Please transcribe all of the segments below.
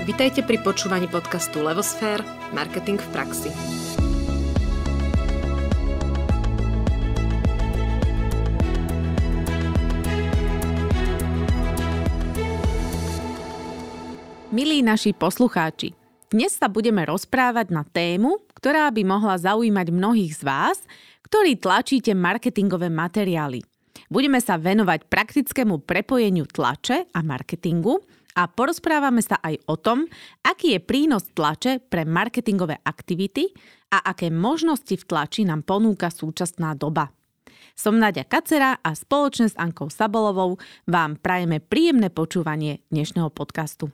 Vitajte pri počúvaní podcastu Levosfér – Marketing v praxi. Milí naši poslucháči, dnes sa budeme rozprávať na tému, ktorá by mohla zaujímať mnohých z vás, ktorí tlačíte marketingové materiály. Budeme sa venovať praktickému prepojeniu tlače a marketingu a porozprávame sa aj o tom, aký je prínos tlače pre marketingové aktivity a aké možnosti v tlači nám ponúka súčasná doba. Som Nadia Kacera a spoločne s Ankou Sabolovou vám prajeme príjemné počúvanie dnešného podcastu.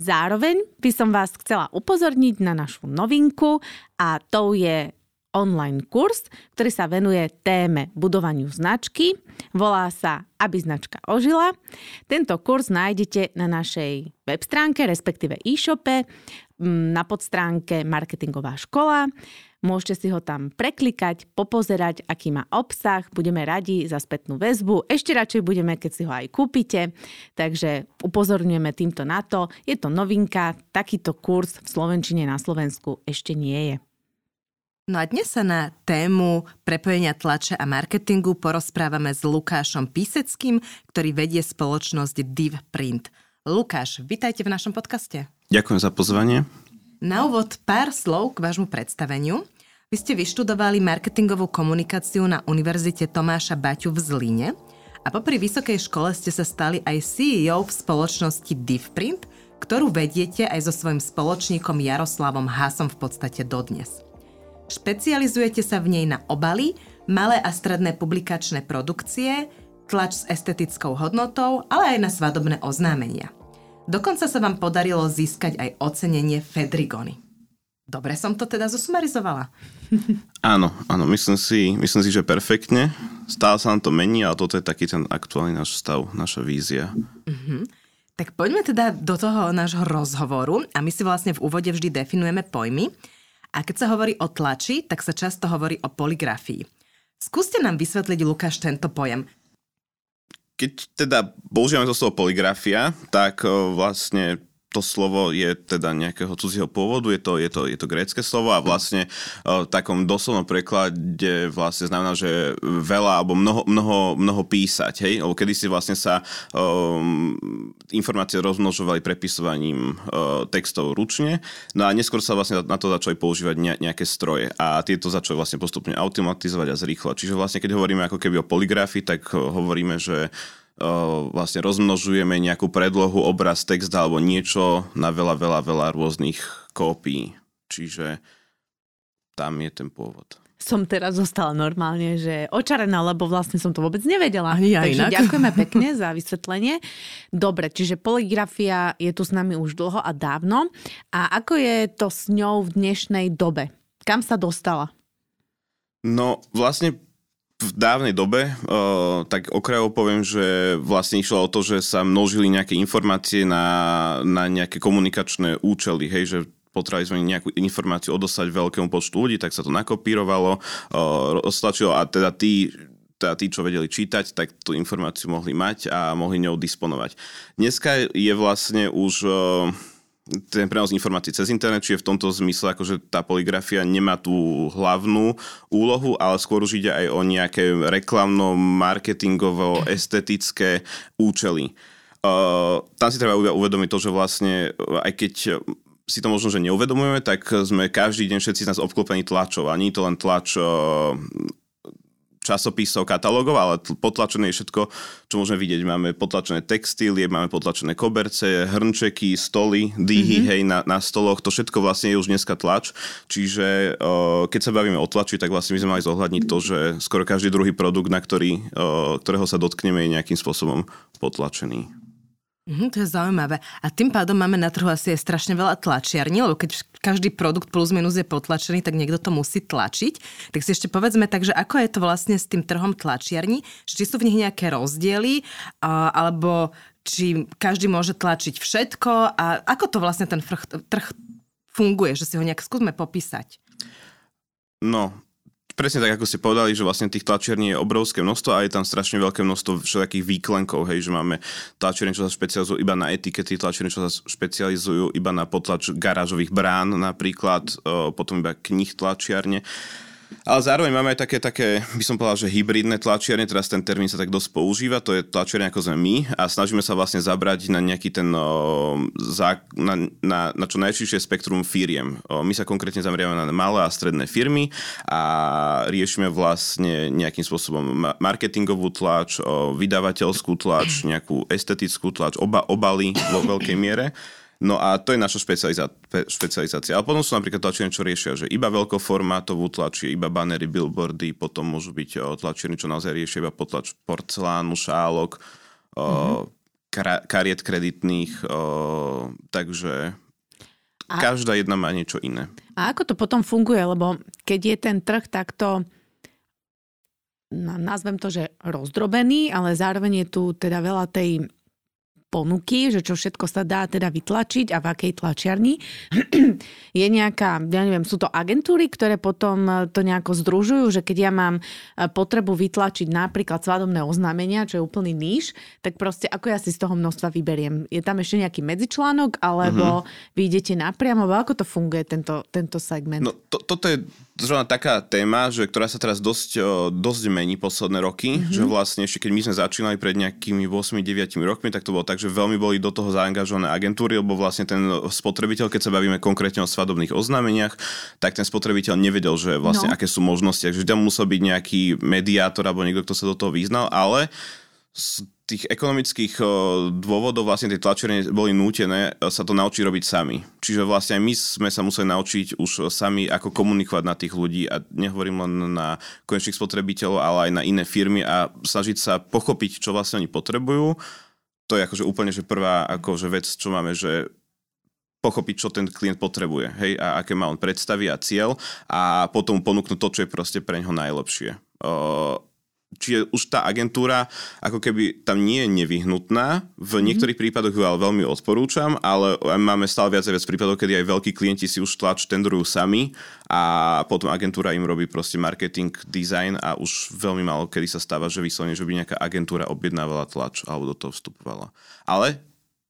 Zároveň by som vás chcela upozorniť na našu novinku a to je online kurz, ktorý sa venuje téme budovaniu značky. Volá sa Aby značka ožila. Tento kurz nájdete na našej web stránke, respektíve e-shope, na podstránke Marketingová škola. Môžete si ho tam preklikať, popozerať, aký má obsah. Budeme radi za spätnú väzbu. Ešte radšej budeme, keď si ho aj kúpite. Takže upozorňujeme týmto na to. Je to novinka. Takýto kurz v Slovenčine na Slovensku ešte nie je. No a dnes sa na tému prepojenia tlače a marketingu porozprávame s Lukášom Píseckým, ktorý vedie spoločnosť Div Print. Lukáš, vitajte v našom podcaste. Ďakujem za pozvanie. Na úvod pár slov k vášmu predstaveniu. Vy ste vyštudovali marketingovú komunikáciu na Univerzite Tomáša Baťu v Zlíne a popri vysokej škole ste sa stali aj CEO v spoločnosti Divprint, ktorú vediete aj so svojím spoločníkom Jaroslavom Hasom v podstate dodnes. Špecializujete sa v nej na obaly, malé a stredné publikačné produkcie, tlač s estetickou hodnotou, ale aj na svadobné oznámenia. Dokonca sa vám podarilo získať aj ocenenie Fedrigony. Dobre som to teda zosumarizovala. Áno, áno, myslím si, myslím si, že perfektne. Stále sa nám to mení, ale toto je taký ten aktuálny náš stav, naša vízia. Uh-huh. Tak poďme teda do toho nášho rozhovoru a my si vlastne v úvode vždy definujeme pojmy. A keď sa hovorí o tlači, tak sa často hovorí o poligrafii. Skúste nám vysvetliť, Lukáš, tento pojem. Keď teda používame to slovo poligrafia, tak vlastne to slovo je teda nejakého cudzieho pôvodu, je to, je to, je to grécke slovo a vlastne v takom doslovnom preklade vlastne znamená, že veľa alebo mnoho, mnoho, mnoho písať, hej? Lebo kedy si vlastne sa um, informácie rozmnožovali prepisovaním uh, textov ručne, no a neskôr sa vlastne na to začali používať ne, nejaké stroje a tieto začali vlastne postupne automatizovať a zrýchlovať. Čiže vlastne keď hovoríme ako keby o poligrafii, tak hovoríme, že vlastne rozmnožujeme nejakú predlohu, obraz, text alebo niečo na veľa, veľa, veľa rôznych kópií. Čiže tam je ten pôvod som teraz zostala normálne, že očarená, lebo vlastne som to vôbec nevedela. Ani ja Takže inak. ďakujeme pekne za vysvetlenie. Dobre, čiže poligrafia je tu s nami už dlho a dávno. A ako je to s ňou v dnešnej dobe? Kam sa dostala? No vlastne v dávnej dobe, uh, tak okrajovo poviem, že vlastne išlo o to, že sa množili nejaké informácie na, na nejaké komunikačné účely, hej, že potrebovali sme nejakú informáciu odostať veľkému počtu ľudí, tak sa to nakopírovalo, uh, roztlačilo a teda tí teda tí, čo vedeli čítať, tak tú informáciu mohli mať a mohli ňou disponovať. Dneska je vlastne už uh, ten prenos informácií cez internet, čiže v tomto zmysle akože tá poligrafia nemá tú hlavnú úlohu, ale skôr už ide aj o nejaké reklamno, marketingovo, estetické účely. Uh, tam si treba uvedomiť to, že vlastne aj keď si to možno, že neuvedomujeme, tak sme každý deň všetci z nás obklopení tlačov. A nie je to len tlač uh, časopisov, katalógov, ale potlačené je všetko, čo môžeme vidieť. Máme potlačené textílie, máme potlačené koberce, hrnčeky, stoly, dýhy, mm-hmm. hej, na, na stoloch. To všetko vlastne je už dneska tlač. Čiže uh, keď sa bavíme o tlači, tak vlastne my sme mali zohľadniť to, že skoro každý druhý produkt, na ktorý, uh, ktorého sa dotkneme, je nejakým spôsobom potlačený. Mm, to je zaujímavé. A tým pádom máme na trhu asi aj strašne veľa tlačiarní, lebo keď každý produkt plus minus je potlačený, tak niekto to musí tlačiť. Tak si ešte povedzme, takže ako je to vlastne s tým trhom tlačiarní? Či sú v nich nejaké rozdiely, alebo či každý môže tlačiť všetko a ako to vlastne ten trh, trh funguje, že si ho nejak skúsme popísať. No, presne tak, ako ste povedali, že vlastne tých tlačiarní je obrovské množstvo a je tam strašne veľké množstvo všelijakých výklenkov, hej, že máme tlačiarne, čo sa špecializujú iba na etikety, tlačiarne, čo sa špecializujú iba na potlač garážových brán napríklad, potom iba knih tlačiarne. Ale zároveň máme aj také, také, by som povedal, že hybridné tlačiarne, teraz ten termín sa tak dosť používa, to je tlačiarne ako sme my a snažíme sa vlastne zabrať na nejaký ten, o, za, na, na, na čo najširšie spektrum firiem. O, my sa konkrétne zameriavame na malé a stredné firmy a riešime vlastne nejakým spôsobom marketingovú tlač, o, vydavateľskú tlač, nejakú estetickú tlač, oba, obaly vo veľkej miere. No a to je naša špecializá- špecializácia. Ale potom sú napríklad tlačenie, čo riešia, že iba veľkoformátovú tlačie, iba banery, billboardy, potom môžu byť tlačení, čo naozaj riešia iba potlač porcelánu, šálok, mm-hmm. kar- kariet kreditných, o, takže a... každá jedna má niečo iné. A ako to potom funguje? Lebo keď je ten trh takto nazvem to, že rozdrobený, ale zároveň je tu teda veľa tej ponuky, že čo všetko sa dá teda vytlačiť a v akej tlačiarni. je nejaká, ja neviem, sú to agentúry, ktoré potom e, to nejako združujú, že keď ja mám e, potrebu vytlačiť napríklad svadobné oznámenia, čo je úplný níž, tak proste ako ja si z toho množstva vyberiem? Je tam ešte nejaký medzičlánok, alebo mm-hmm. vy idete napriamo, alebo ako to funguje tento, tento segment? No to, toto je zrovna taká téma, že, ktorá sa teraz dosť, dosť mení posledné roky, mm-hmm. že vlastne ešte keď my sme začínali pred nejakými 8-9 rokmi, tak to bolo tak, že veľmi boli do toho zaangažované agentúry, lebo vlastne ten spotrebiteľ, keď sa bavíme konkrétne o svadobných oznámeniach, tak ten spotrebiteľ nevedel, že vlastne no. aké sú možnosti, takže tam musel byť nejaký mediátor alebo niekto, kto sa do toho vyznal, ale z tých ekonomických dôvodov vlastne tie tlačerne boli nútené sa to naučiť robiť sami. Čiže vlastne aj my sme sa museli naučiť už sami, ako komunikovať na tých ľudí a nehovorím len na konečných spotrebiteľov, ale aj na iné firmy a snažiť sa pochopiť, čo vlastne oni potrebujú. To je akože úplne že prvá akože vec, čo máme, že pochopiť, čo ten klient potrebuje, hej, a aké má on predstavy a cieľ a potom ponúknuť to, čo je proste pre neho najlepšie. Uh, čiže už tá agentúra ako keby tam nie je nevyhnutná. V mm-hmm. niektorých prípadoch ju ale veľmi odporúčam, ale máme stále viac a viac prípadov, kedy aj veľkí klienti si už tlač tendrujú sami a potom agentúra im robí proste marketing, design a už veľmi málo kedy sa stáva, že vyslovene, že by nejaká agentúra objednávala tlač alebo do toho vstupovala. Ale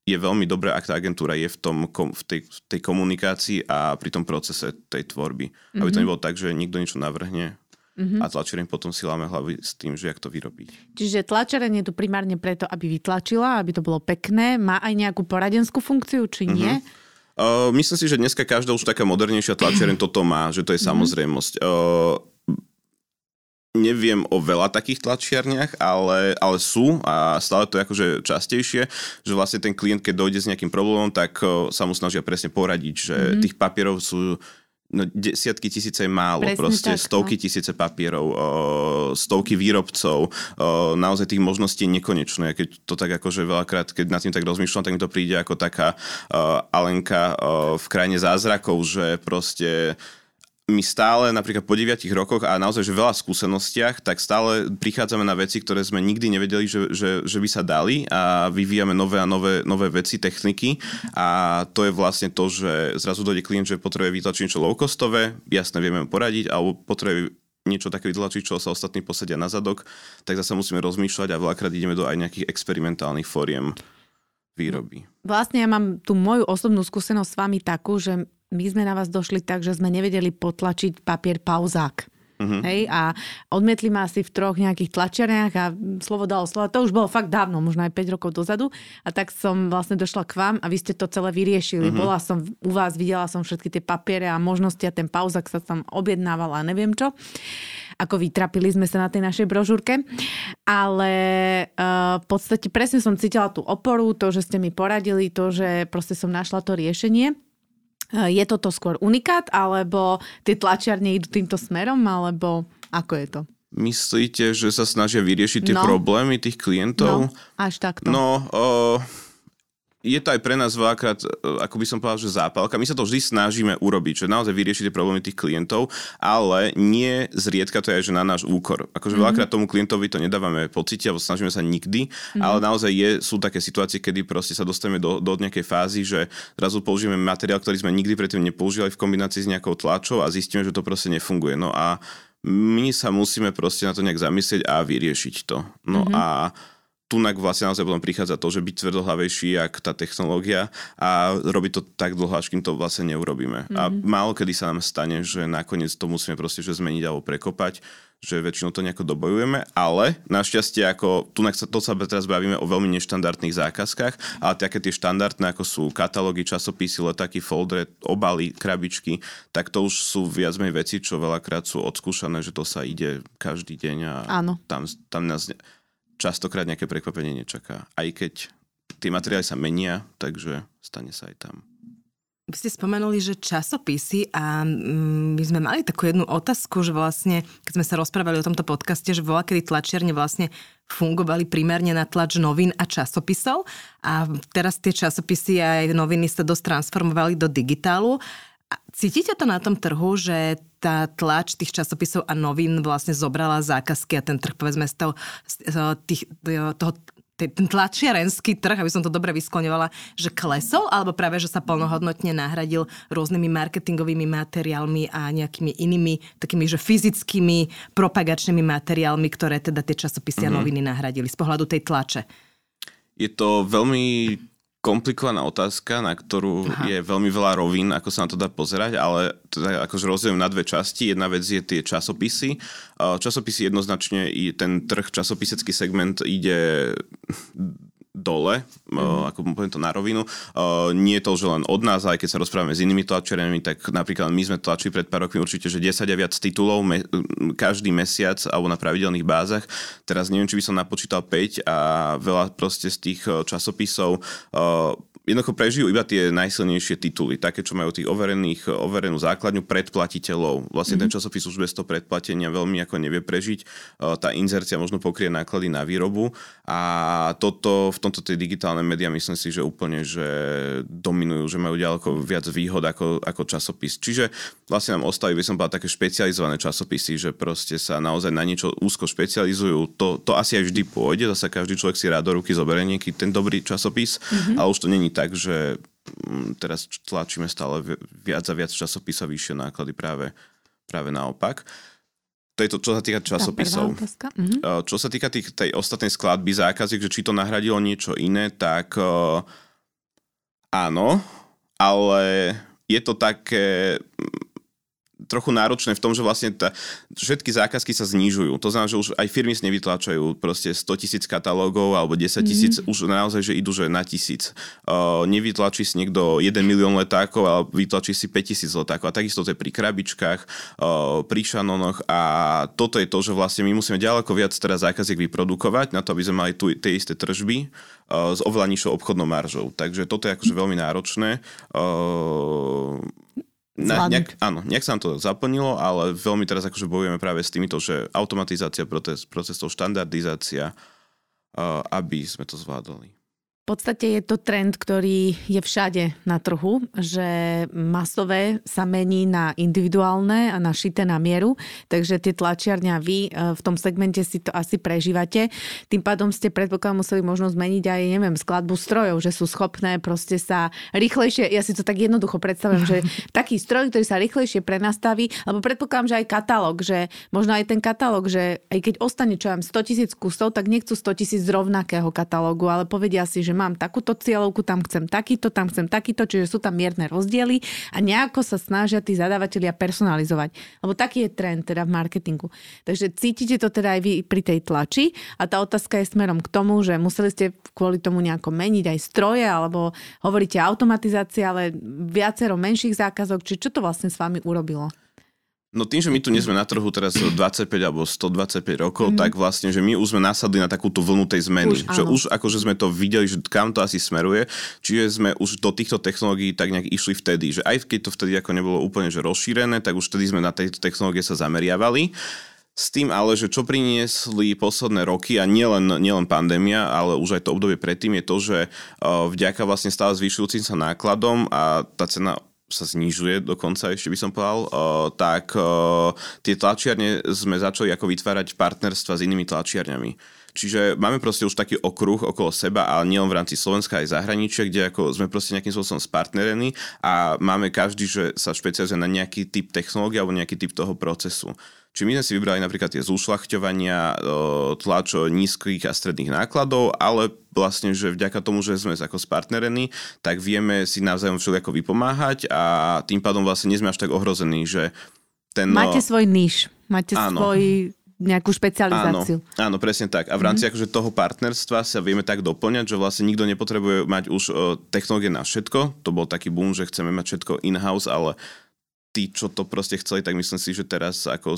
je veľmi dobré, ak tá agentúra je v, tom, v, tej, v tej komunikácii a pri tom procese tej tvorby. Mm-hmm. Aby to mhm. nebolo tak, že niekto niečo navrhne Mm-hmm. A tlačereň potom si láme hlavy s tým, že jak to vyrobiť. Čiže tlačereň je tu primárne preto, aby vytlačila, aby to bolo pekné. Má aj nejakú poradenskú funkciu, či nie? Mm-hmm. Uh, myslím si, že dneska každá už taká modernejšia tlačereň toto má, že to je mm-hmm. samozrejmosť. Uh, neviem o veľa takých tlačiarniach, ale, ale sú a stále to je akože častejšie, že vlastne ten klient, keď dojde s nejakým problémom, tak sa mu snažia presne poradiť, že mm-hmm. tých papierov sú no, desiatky tisíce je málo, Presne proste tak, stovky no. tisíce papierov, o, stovky výrobcov, o, naozaj tých možností je nekonečné. Keď to tak akože veľakrát, keď nad tým tak rozmýšľam, tak mi to príde ako taká o, Alenka o, v krajine zázrakov, že proste my stále, napríklad po 9 rokoch a naozaj že veľa skúsenostiach, tak stále prichádzame na veci, ktoré sme nikdy nevedeli, že, že, že by sa dali a vyvíjame nové a nové, nové veci, techniky a to je vlastne to, že zrazu dojde klient, že potrebuje vytlačiť niečo low-costové, jasne vieme poradiť, alebo potrebuje niečo také vytlačiť, čo sa ostatní posedia na zadok, tak zase musíme rozmýšľať a veľakrát ideme do aj nejakých experimentálnych fóriem výroby. Vlastne ja mám tú moju osobnú skúsenosť s vami takú, že my sme na vás došli tak, že sme nevedeli potlačiť papier pauzák. Uh-huh. Hej, a odmietli ma asi v troch nejakých tlačeniach a slovo dalo slovo. To už bolo fakt dávno, možno aj 5 rokov dozadu. A tak som vlastne došla k vám a vy ste to celé vyriešili. Uh-huh. Bola som u vás, videla som všetky tie papiere a možnosti a ten pauzak sa tam objednával a neviem čo. Ako vytrapili sme sa na tej našej brožúrke. Ale uh, v podstate presne som cítila tú oporu, to, že ste mi poradili, to, že proste som našla to riešenie. Eh, je toto skôr unikát, alebo tie tlačiarne idú týmto smerom, alebo ako je to? Myslíte, že sa snažia vyriešiť tie no. problémy tých klientov? No, až takto. No, uh, je to aj pre nás veľakrát, e, ako by som povedal, že zápalka. My sa to vždy snažíme urobiť, že naozaj vyriešiť tie problémy tých klientov, ale nie zriedka to je, že na náš úkor. Akože mm-hmm. veľakrát tomu klientovi to nedávame pocity, alebo snažíme sa nikdy, mm-hmm. ale naozaj je, sú také situácie, kedy proste sa dostaneme do, do nejakej fázy, že zrazu použijeme materiál, ktorý sme nikdy predtým nepoužívali v kombinácii s nejakou tlačou a zistíme, že to proste nefunguje. No a my sa musíme proste na to nejak zamyslieť a vyriešiť to. No mm-hmm. a tunak vlastne naozaj potom prichádza to, že byť tvrdohlavejší, jak tá technológia a robiť to tak dlho, až kým to vlastne neurobíme. Mm-hmm. A málo kedy sa nám stane, že nakoniec to musíme proste že zmeniť alebo prekopať, že väčšinou to nejako dobojujeme, ale našťastie ako, tu sa, to sa teraz bavíme o veľmi neštandardných zákazkách, ale také tie štandardné, ako sú katalógy, časopisy, letáky, foldre, obaly, krabičky, tak to už sú viac menej veci, čo veľakrát sú odskúšané, že to sa ide každý deň a Áno. Tam, tam nás častokrát nejaké prekvapenie nečaká. Aj keď tie materiály sa menia, takže stane sa aj tam. Vy ste spomenuli, že časopisy a mm, my sme mali takú jednu otázku, že vlastne, keď sme sa rozprávali o tomto podcaste, že voľa kedy tlačiarne vlastne fungovali primárne na tlač novín a časopisov a teraz tie časopisy a aj noviny sa dosť transformovali do digitálu. Cítite to na tom trhu, že tá tlač tých časopisov a novín vlastne zobrala zákazky a ten trh, povedzme, z toho, z tých, toho ten tlačiarenský trh, aby som to dobre vyskloňovala, že klesol, alebo práve, že sa plnohodnotne nahradil rôznymi marketingovými materiálmi a nejakými inými takými, že fyzickými propagačnými materiálmi, ktoré teda tie časopisy a mhm. noviny nahradili z pohľadu tej tlače. Je to veľmi komplikovaná otázka, na ktorú Aha. je veľmi veľa rovín, ako sa na to dá pozerať, ale teda akože rozdielím na dve časti. Jedna vec je tie časopisy. Časopisy jednoznačne, ten trh, časopisecký segment ide dole, mm. ako poviem to na rovinu. Nie je to, že len od nás, aj keď sa rozprávame s inými tlačerami, tak napríklad my sme tlačili pred pár rokmi určite, že 10 a viac titulov me, každý mesiac alebo na pravidelných bázach. Teraz neviem, či by som napočítal 5 a veľa proste z tých časopisov jednoducho prežijú iba tie najsilnejšie tituly, také, čo majú tých overených, overenú základňu predplatiteľov. Vlastne mm-hmm. ten časopis už bez toho predplatenia veľmi ako nevie prežiť. Tá inzercia možno pokrie náklady na výrobu a toto, v tomto tie digitálne médiá myslím si, že úplne že dominujú, že majú ďaleko viac výhod ako, ako časopis. Čiže vlastne nám ostali, by som povedal, také špecializované časopisy, že proste sa naozaj na niečo úzko špecializujú. To, to asi aj vždy pôjde, zase každý človek si rád do ruky zoberie nejaký ten dobrý časopis, mm-hmm. ale už to není tak, že mm, teraz tlačíme stále viac a viac časopisov, vyššie náklady práve, práve naopak. To je to, čo sa týka časopisov. Mhm. Čo sa týka tých, tej ostatnej skladby zákaziek, že či to nahradilo niečo iné, tak uh, áno, ale je to také trochu náročné v tom, že vlastne tá, všetky zákazky sa znižujú. To znamená, že už aj firmy si nevytláčajú proste 100 tisíc katalógov alebo 10 tisíc, mm-hmm. už naozaj, že idú že na tisíc. Uh, nevytlačí si niekto 1 milión letákov, ale vytlačí si 5 tisíc letákov. A takisto to je pri krabičkách, uh, pri šanonoch a toto je to, že vlastne my musíme ďaleko viac teraz zákaziek vyprodukovať na to, aby sme mali tu tie isté tržby uh, s oveľa nižšou obchodnou maržou. Takže toto je akože veľmi náročné. Uh, na, nejak, áno, nejak sa nám to zaplnilo, ale veľmi teraz akože bojujeme práve s týmito, že automatizácia proces, procesov, štandardizácia, uh, aby sme to zvládali. Podstate je to trend, ktorý je všade na trhu, že masové sa mení na individuálne a na šité na mieru, takže tie tlačiarňa vy e, v tom segmente si to asi prežívate. Tým pádom ste predpokladom museli možno zmeniť aj, neviem, skladbu strojov, že sú schopné proste sa rýchlejšie, ja si to tak jednoducho predstavujem, že taký stroj, ktorý sa rýchlejšie prenastaví, alebo predpokladám, že aj katalóg, že možno aj ten katalóg, že aj keď ostane čo vám 100 tisíc kusov, tak nechcú 100 tisíc z rovnakého katalógu, ale povedia si, že mám takúto cieľovku, tam chcem takýto, tam chcem takýto, čiže sú tam mierne rozdiely a nejako sa snažia tí zadávateľia personalizovať. Lebo taký je trend teda v marketingu. Takže cítite to teda aj vy pri tej tlači a tá otázka je smerom k tomu, že museli ste kvôli tomu nejako meniť aj stroje, alebo hovoríte automatizácia, ale viacero menších zákazok, či čo to vlastne s vami urobilo? No tým, že my tu nie sme na trhu teraz 25 alebo 125 rokov, mm. tak vlastne, že my už sme nasadli na takúto vlnu tej zmeny. Už, že už akože sme to videli, že kam to asi smeruje, čiže sme už do týchto technológií tak nejak išli vtedy, že aj keď to vtedy ako nebolo úplne že rozšírené, tak už vtedy sme na tejto technológie sa zameriavali. S tým ale, že čo priniesli posledné roky a nielen, nielen pandémia, ale už aj to obdobie predtým je to, že vďaka vlastne stále zvyšujúcim sa nákladom a tá cena sa znižuje dokonca, ešte by som povedal, uh, tak uh, tie tlačiarne sme začali ako vytvárať partnerstva s inými tlačiarňami. Čiže máme proste už taký okruh okolo seba, ale nielen v rámci Slovenska aj zahraničia, kde ako sme proste nejakým spôsobom spartnerení a máme každý, že sa špecializuje na nejaký typ technológie alebo nejaký typ toho procesu. Či my sme si vybrali napríklad tie zúšľachťovania, tlač nízkych a stredných nákladov, ale vlastne, že vďaka tomu, že sme ako spartnerení, tak vieme si navzájom všelijako vypomáhať a tým pádom vlastne nie sme až tak ohrození, že ten... Máte svoj níž, máte áno. svoj nejakú špecializáciu. Áno, áno, presne tak. A v rámci mm. akože toho partnerstva sa vieme tak doplňať, že vlastne nikto nepotrebuje mať už o, technológie na všetko. To bol taký boom, že chceme mať všetko in-house, ale tí, čo to proste chceli, tak myslím si, že teraz ako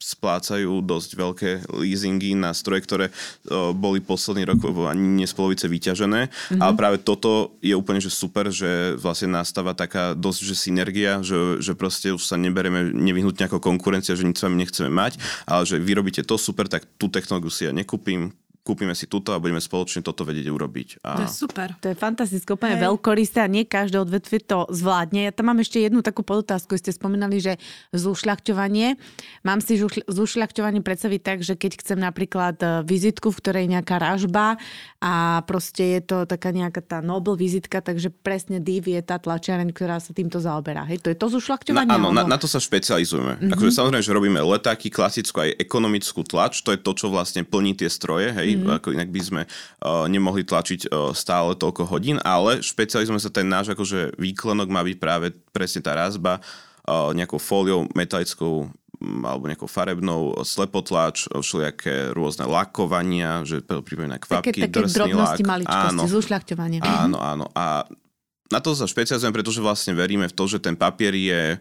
splácajú dosť veľké leasingy na stroje, ktoré o, boli posledný rok ani nie z polovice vyťažené. Mm-hmm. Ale práve toto je úplne že super, že vlastne nastáva taká dosť že synergia, že, že proste už sa nebereme nevyhnutne ako konkurencia, že nič s vami nechceme mať, ale že vyrobíte to super, tak tú technológiu si ja nekúpim, kúpime si túto a budeme spoločne toto vedieť urobiť. A... To je super. To je fantastické, úplne veľkorysté a nie každé odvetvie to zvládne. Ja tam mám ešte jednu takú podotázku. Ste spomínali, že zúšľakťovanie. Mám si zúšľakťovanie predstaviť tak, že keď chcem napríklad e, vizitku, v ktorej je nejaká ražba a proste je to taká nejaká tá Nobel vizitka, takže presne DIV je tá tlačiareň, ktorá sa týmto zaoberá. Hej, to je to zúšľakťovanie? Na, áno, na, na, to sa špecializujeme. Mm-hmm. Akože samozrejme, že robíme letáky, klasickú aj ekonomickú tlač, to je to, čo vlastne plní tie stroje, hej, mm-hmm. Ako inak by sme uh, nemohli tlačiť uh, stále toľko hodín, ale špecializujeme sa ten náš akože výklenok má byť práve presne tá razba uh, nejakou fóliou metalickou alebo nejakou farebnou slepotlač, všelijaké rôzne lakovania, že pripomína kvapky, také, také drsný lak. áno, zúšľachťovanie. Áno, áno. A na to sa špecializujeme, pretože vlastne veríme v to, že ten papier je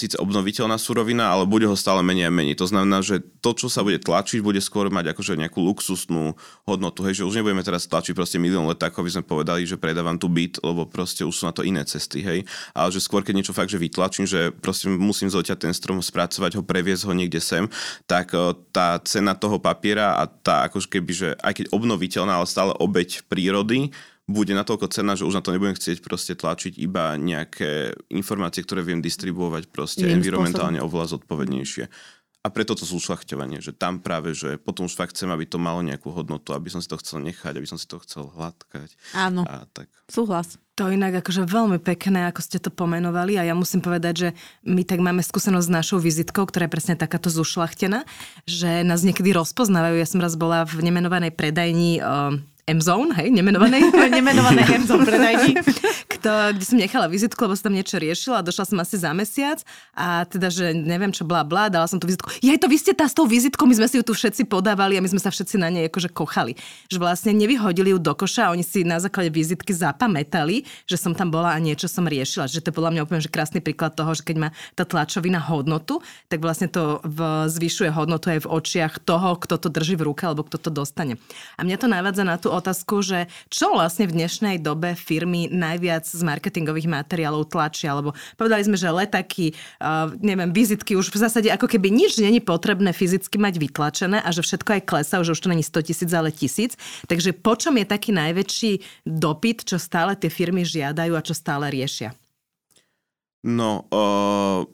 síce obnoviteľná surovina, ale bude ho stále menej a menej. To znamená, že to, čo sa bude tlačiť, bude skôr mať akože nejakú luxusnú hodnotu. Hej, že už nebudeme teraz tlačiť proste milión letákov, aby sme povedali, že predávam tu byt, lebo proste už sú na to iné cesty, hej. Ale že skôr, keď niečo fakt, že vytlačím, že proste musím zoťať ten strom, spracovať ho, previesť ho niekde sem, tak tá cena toho papiera a tá akože keby, že aj keď obnoviteľná, ale stále obeď prírody, bude natoľko cena, že už na to nebudem chcieť proste tlačiť iba nejaké informácie, ktoré viem distribuovať proste Iným environmentálne spôsobom. oveľa zodpovednejšie. A preto to sú šlachťovanie, že tam práve, že potom už fakt chcem, aby to malo nejakú hodnotu, aby som si to chcel nechať, aby som si to chcel hladkať. Áno, a tak. súhlas. To inak akože veľmi pekné, ako ste to pomenovali a ja musím povedať, že my tak máme skúsenosť s našou vizitkou, ktorá je presne takáto zušlachtená, že nás niekedy rozpoznávajú. Ja som raz bola v nemenovanej predajni M-Zone, hej, nemenovanej. Nemenované M-Zone predajni. Kto, kde som nechala vizitku, lebo som tam niečo riešila a došla som asi za mesiac a teda, že neviem čo, bla bla, dala som tú vizitku. Ja to vy ste tá s tou vizitkou, my sme si ju tu všetci podávali a my sme sa všetci na nej akože kochali. Že vlastne nevyhodili ju do koša a oni si na základe vizitky zapamätali, že som tam bola a niečo som riešila. Že to je podľa mňa úplne že krásny príklad toho, že keď má tá tlačovina hodnotu, tak vlastne to v, zvyšuje hodnotu aj v očiach toho, kto to drží v ruke alebo kto to dostane. A mňa to navádza na tú otázku, že čo vlastne v dnešnej dobe firmy najviac z marketingových materiálov tlačia, lebo povedali sme, že letaky, uh, neviem, vizitky už v zásade ako keby nič není potrebné fyzicky mať vytlačené a že všetko aj klesá, že už to není 100 tisíc, ale tisíc. Takže po čom je taký najväčší dopyt, čo stále tie firmy žiadajú a čo stále riešia? No, uh,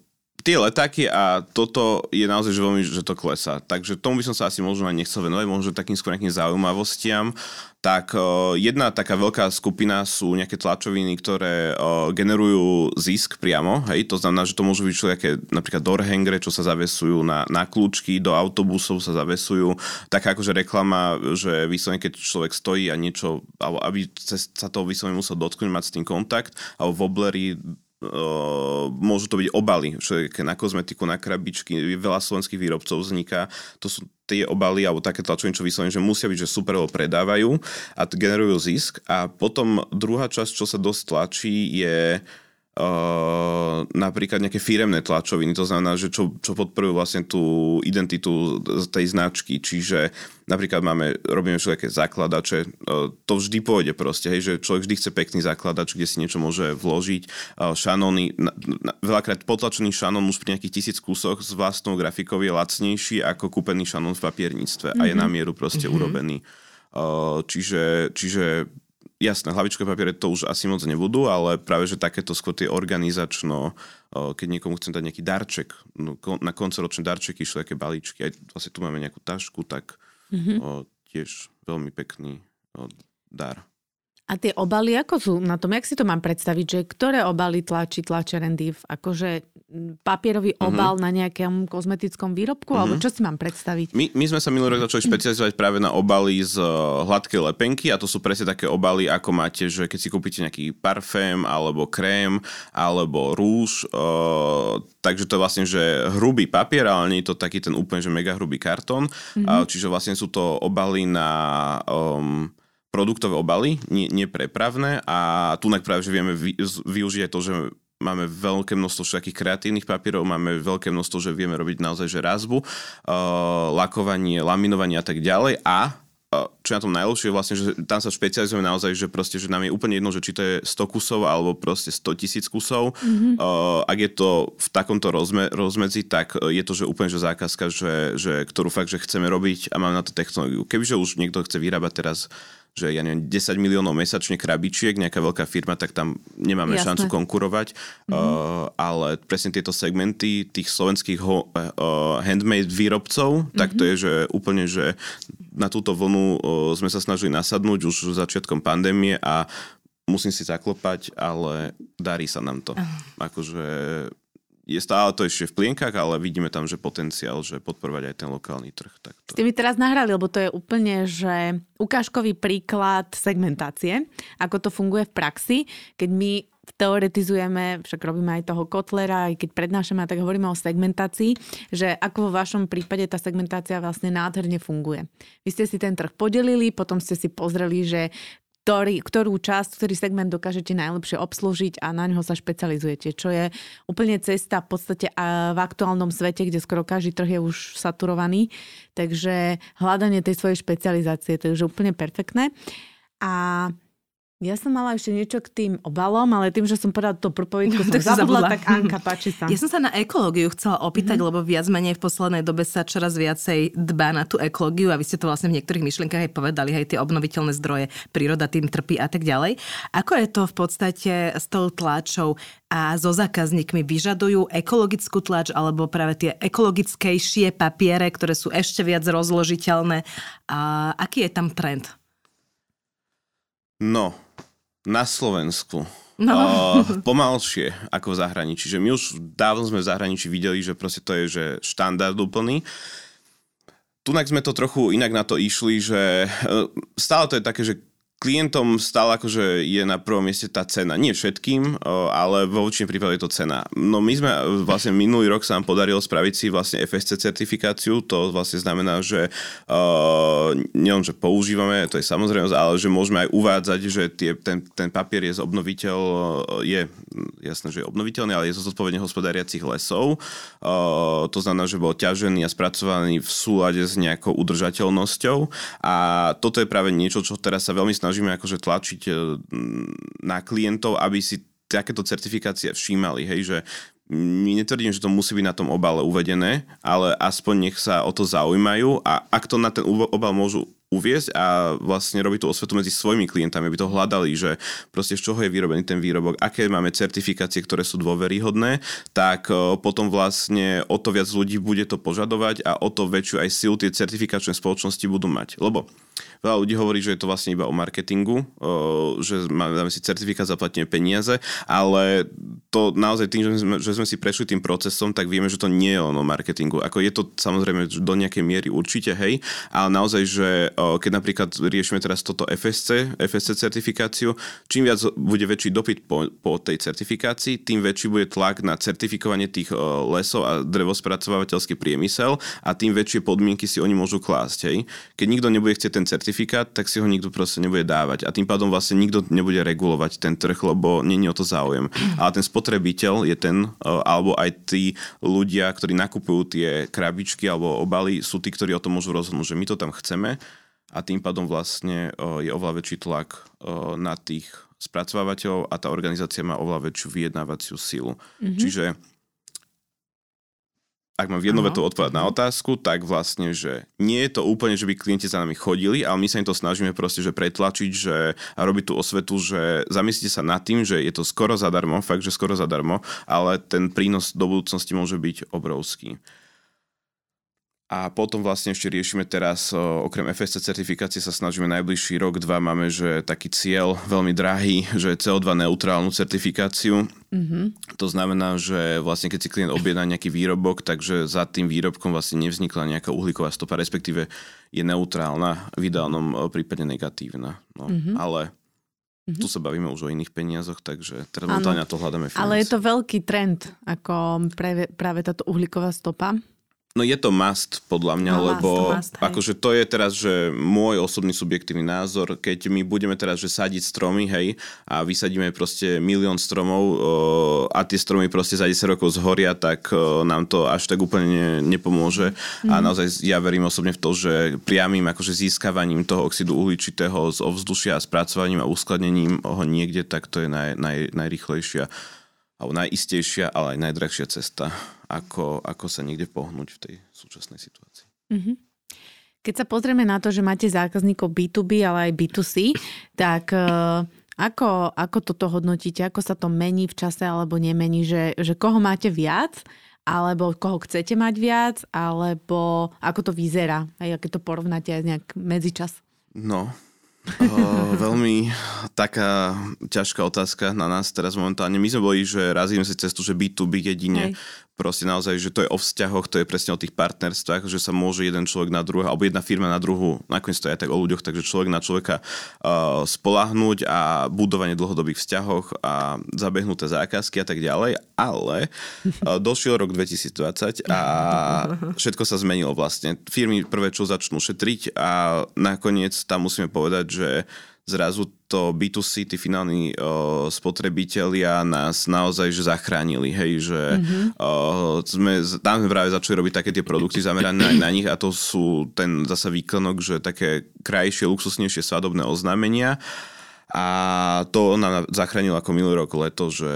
tie letáky a toto je naozaj že veľmi, že to klesá. Takže tomu by som sa asi možno aj nechcel venovať, možno takým skôr nejakým zaujímavostiam. Tak uh, jedna taká veľká skupina sú nejaké tlačoviny, ktoré uh, generujú zisk priamo. Hej? To znamená, že to môžu byť nejaké napríklad doorhangre, čo sa zavesujú na, na kľúčky, do autobusov sa zavesujú. Taká akože reklama, že vyslovene, keď človek stojí a niečo, alebo aby sa toho vyslovene musel dotknúť, mať s tým kontakt, alebo woblery môžu to byť obaly, všetké na kozmetiku, na krabičky, veľa slovenských výrobcov vzniká. To sú tie obaly alebo také tlačoviny, čo vyslovene, že musia byť, že super predávajú a generujú zisk. A potom druhá časť, čo sa dosť tlačí, je Uh, napríklad nejaké firemné tlačoviny, to znamená, že čo, čo podporujú vlastne tú identitu tej značky, čiže napríklad máme, robíme všetké zakladače, uh, to vždy pôjde proste, hej, že človek vždy chce pekný zakladač, kde si niečo môže vložiť, uh, šanony, na, na, veľakrát potlačený šanon už pri nejakých tisíc kúsoch s vlastnou grafikou je lacnejší ako kúpený šanon v papierníctve mm-hmm. a je na mhm. mieru proste mm-hmm. urobený. Uh, čiže, čiže jasné, hlavičkové papiere to už asi moc nebudú, ale práve, že takéto skôr tie organizačno, keď niekomu chcem dať nejaký darček, no, na koncoročné darčeky išli také balíčky, aj vlastne tu máme nejakú tašku, tak mm-hmm. o, tiež veľmi pekný o, dar. A tie obaly, ako sú na tom? Jak si to mám predstaviť, že ktoré obaly tlačí tlačerendy? Akože papierový obal uh-huh. na nejakom kozmetickom výrobku, uh-huh. alebo čo si mám predstaviť? My, my sme sa minulý rok začali špecializovať práve na obaly z hladkej lepenky a to sú presne také obaly, ako máte, že keď si kúpite nejaký parfém, alebo krém, alebo rúž, uh, takže to je vlastne, že hrubý papier, ale nie je to taký ten úplne, že mega hrubý kartón, uh-huh. uh, čiže vlastne sú to obaly na... Um, produktové obaly, nie, nie prepravné a tu práve, že vieme vy, využiť aj to, že máme veľké množstvo všetkých kreatívnych papierov, máme veľké množstvo, že vieme robiť naozaj že razbu, uh, lakovanie, laminovanie a tak ďalej. A čo je na tom najlepšie vlastne, že tam sa špecializujeme naozaj, že proste, že nám je úplne jedno, že či to je 100 kusov alebo proste 100 tisíc kusov. Mm-hmm. Uh, ak je to v takomto rozme, rozmedzi, tak je to, že úplne že zákazka, že, že, ktorú fakt, že chceme robiť a máme na to technológiu. Kebyže už niekto chce vyrábať teraz že ja neviem, 10 miliónov mesačne krabičiek, nejaká veľká firma, tak tam nemáme Jasné. šancu konkurovať. Mm-hmm. Uh, ale presne tieto segmenty tých slovenských ho, uh, handmade výrobcov, mm-hmm. tak to je, že úplne, že na túto vlnu sme sa snažili nasadnúť už začiatkom pandémie a musím si zaklopať, ale darí sa nám to. Akože je stále to ešte v plienkach, ale vidíme tam, že potenciál, že podporovať aj ten lokálny trh. Tak to... Ste mi teraz nahrali, lebo to je úplne, že ukážkový príklad segmentácie, ako to funguje v praxi, keď my teoretizujeme, však robíme aj toho Kotlera, aj keď prednášame, tak hovoríme o segmentácii, že ako vo vašom prípade tá segmentácia vlastne nádherne funguje. Vy ste si ten trh podelili, potom ste si pozreli, že ktorý, ktorú časť, ktorý segment dokážete najlepšie obslúžiť a na ňo sa špecializujete, čo je úplne cesta v podstate v aktuálnom svete, kde skoro každý trh je už saturovaný. Takže hľadanie tej svojej špecializácie, to je už úplne perfektné. A ja som mala ešte niečo k tým obalom, ale tým, že som povedala to propovedku, som zabudla, zabudla, tak Anka, páči sa. Ja som sa na ekológiu chcela opýtať, mm-hmm. lebo viac menej v poslednej dobe sa čoraz viacej dbá na tú ekológiu a vy ste to vlastne v niektorých myšlienkach aj povedali, aj tie obnoviteľné zdroje, príroda tým trpí a tak ďalej. Ako je to v podstate s tou tlačou a so zákazníkmi? Vyžadujú ekologickú tlač alebo práve tie ekologickejšie papiere, ktoré sú ešte viac rozložiteľné? A aký je tam trend? No, na Slovensku. No. Uh, pomalšie ako v zahraničí. Že my už dávno sme v zahraničí videli, že proste to je že štandard úplný. Tunak sme to trochu inak na to išli, že uh, stále to je také, že klientom stále akože je na prvom mieste tá cena. Nie všetkým, ale vo väčšine prípade je to cena. No my sme vlastne minulý rok sa nám podarilo spraviť si vlastne FSC certifikáciu. To vlastne znamená, že uh, nielen, že používame, to je samozrejme, ale že môžeme aj uvádzať, že tie, ten, ten papier je obnoviteľ, je jasné, že je obnoviteľný, ale je zo zodpovedne hospodáriacich lesov. Uh, to znamená, že bol ťažený a spracovaný v súlade s nejakou udržateľnosťou. A toto je práve niečo, čo teraz sa veľmi snaží snažíme akože tlačiť e, na klientov, aby si takéto certifikácie všímali, hej, že netvrdím, že to musí byť na tom obale uvedené, ale aspoň nech sa o to zaujímajú a ak to na ten obal môžu uviezť a vlastne robiť tú osvetu medzi svojimi klientami, aby to hľadali, že proste z čoho je vyrobený ten výrobok, aké máme certifikácie, ktoré sú dôveryhodné, tak e, potom vlastne o to viac ľudí bude to požadovať a o to väčšiu aj silu tie certifikačné spoločnosti budú mať. Lebo Veľa ľudí hovorí, že je to vlastne iba o marketingu, že máme si certifikát, zaplatíme peniaze, ale to naozaj tým, že sme, že sme si prešli tým procesom, tak vieme, že to nie je ono marketingu. Ako je to samozrejme do nejakej miery určite, hej, ale naozaj, že keď napríklad riešime teraz toto FSC, FSC certifikáciu, čím viac bude väčší dopyt po, po tej certifikácii, tým väčší bude tlak na certifikovanie tých lesov a drevospracovateľský priemysel a tým väčšie podmienky si oni môžu klásť. Hej. Keď nikto nebude chcieť ten certifikát, tak si ho nikto proste nebude dávať. A tým pádom vlastne nikto nebude regulovať ten trh, lebo není o to záujem. Ale ten spotrebiteľ je ten, e, alebo aj tí ľudia, ktorí nakupujú tie krabičky alebo obaly, sú tí, ktorí o tom môžu rozhodnúť, že my to tam chceme a tým pádom vlastne e, je oveľa väčší tlak e, na tých spracovávateľov a tá organizácia má oveľa väčšiu vyjednávaciu silu. Mm-hmm. Čiže ak mám jednu vetu odpovedať na otázku, tak vlastne, že nie je to úplne, že by klienti za nami chodili, ale my sa im to snažíme proste, že pretlačiť že, a robiť tú osvetu, že zamyslite sa nad tým, že je to skoro zadarmo, fakt, že skoro zadarmo, ale ten prínos do budúcnosti môže byť obrovský. A potom vlastne ešte riešime teraz, okrem FSC certifikácie sa snažíme najbližší rok, dva máme, že taký cieľ veľmi drahý, že CO2 neutrálnu certifikáciu. Mm-hmm. To znamená, že vlastne keď si klient objedná nejaký výrobok, takže za tým výrobkom vlastne nevznikla nejaká uhlíková stopa, respektíve je neutrálna, v ideálnom prípade negatívna. No, mm-hmm. Ale Mm-hmm. Tu sa bavíme už o iných peniazoch, takže teraz momentálne na to hľadáme financie. Ale je to veľký trend, ako práve, práve táto uhlíková stopa. No je to must podľa mňa, no, lebo must, must, akože to je teraz, že môj osobný subjektívny názor, keď my budeme teraz, že sadiť stromy, hej, a vysadíme proste milión stromov o, a tie stromy proste za 10 rokov zhoria, tak o, nám to až tak úplne ne, nepomôže. Mm. A mhm. naozaj ja verím osobne v to, že priamým akože získavaním toho oxidu uhličitého z ovzdušia a spracovaním a uskladnením ho niekde, tak to je naj, naj, najrychlejšia alebo najistejšia, ale aj najdrahšia cesta, ako, ako sa niekde pohnúť v tej súčasnej situácii. Mm-hmm. Keď sa pozrieme na to, že máte zákazníkov B2B, ale aj B2C, tak uh, ako, ako toto hodnotíte? Ako sa to mení v čase alebo nemení? Že, že koho máte viac? Alebo koho chcete mať viac? Alebo ako to vyzerá? Aj keď to porovnáte aj nejak medzičas? No, Uh, veľmi taká ťažká otázka na nás teraz momentálne. My sme boli, že razíme si cestu, že B2B jedine, Hej. Proste naozaj, že to je o vzťahoch, to je presne o tých partnerstvách, že sa môže jeden človek na druhého, alebo jedna firma na druhú, nakoniec to je aj tak o ľuďoch, takže človek na človeka uh, spolahnúť a budovanie dlhodobých vzťahoch a zabehnuté zákazky a tak ďalej, ale uh, došiel rok 2020 a všetko sa zmenilo vlastne. Firmy prvé, čo začnú šetriť a nakoniec tam musíme povedať, že zrazu to B2C, tí finálni uh, spotrebitelia nás naozaj že zachránili, hej, že mm-hmm. uh, sme, tam sme práve začali robiť také tie produkty zamerané aj na nich a to sú ten zasa výklenok, že také krajšie, luxusnejšie svadobné oznámenia a to nám zachránilo ako minulý rok leto, že